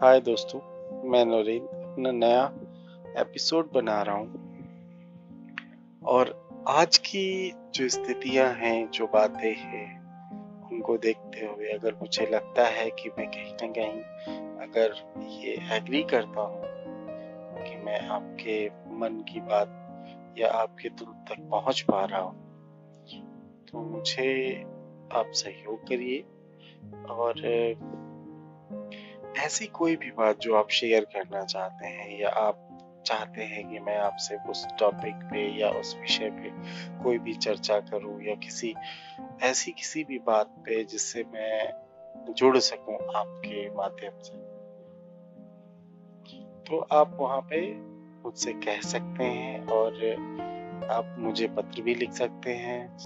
हाय दोस्तों, मैं नरेंद्र अपना नया एपिसोड बना रहा हूँ। और आज की जो स्थितियाँ हैं, जो बातें हैं, उनको देखते हुए अगर मुझे लगता है कि मैं कहीं ना कहीं अगर ये एग्री करता हूँ कि मैं आपके मन की बात या आपके दिल तक पहुँच पा रहा हूँ तो मुझे आप सहयोग करिए। और ऐसी कोई भी बात जो आप शेयर करना चाहते हैं या आप चाहते हैं कि मैं आपसे उस टॉपिक पे या उस विषय पे कोई भी चर्चा करूँ या किसी, ऐसी किसी भी बात पे जिससे मैं जुड़ सकूँ आपके माध्यम से। तो आप वहाँ पे मुझसे कह सकते हैं और आप मुझे पत्र भी लिख सकते हैं।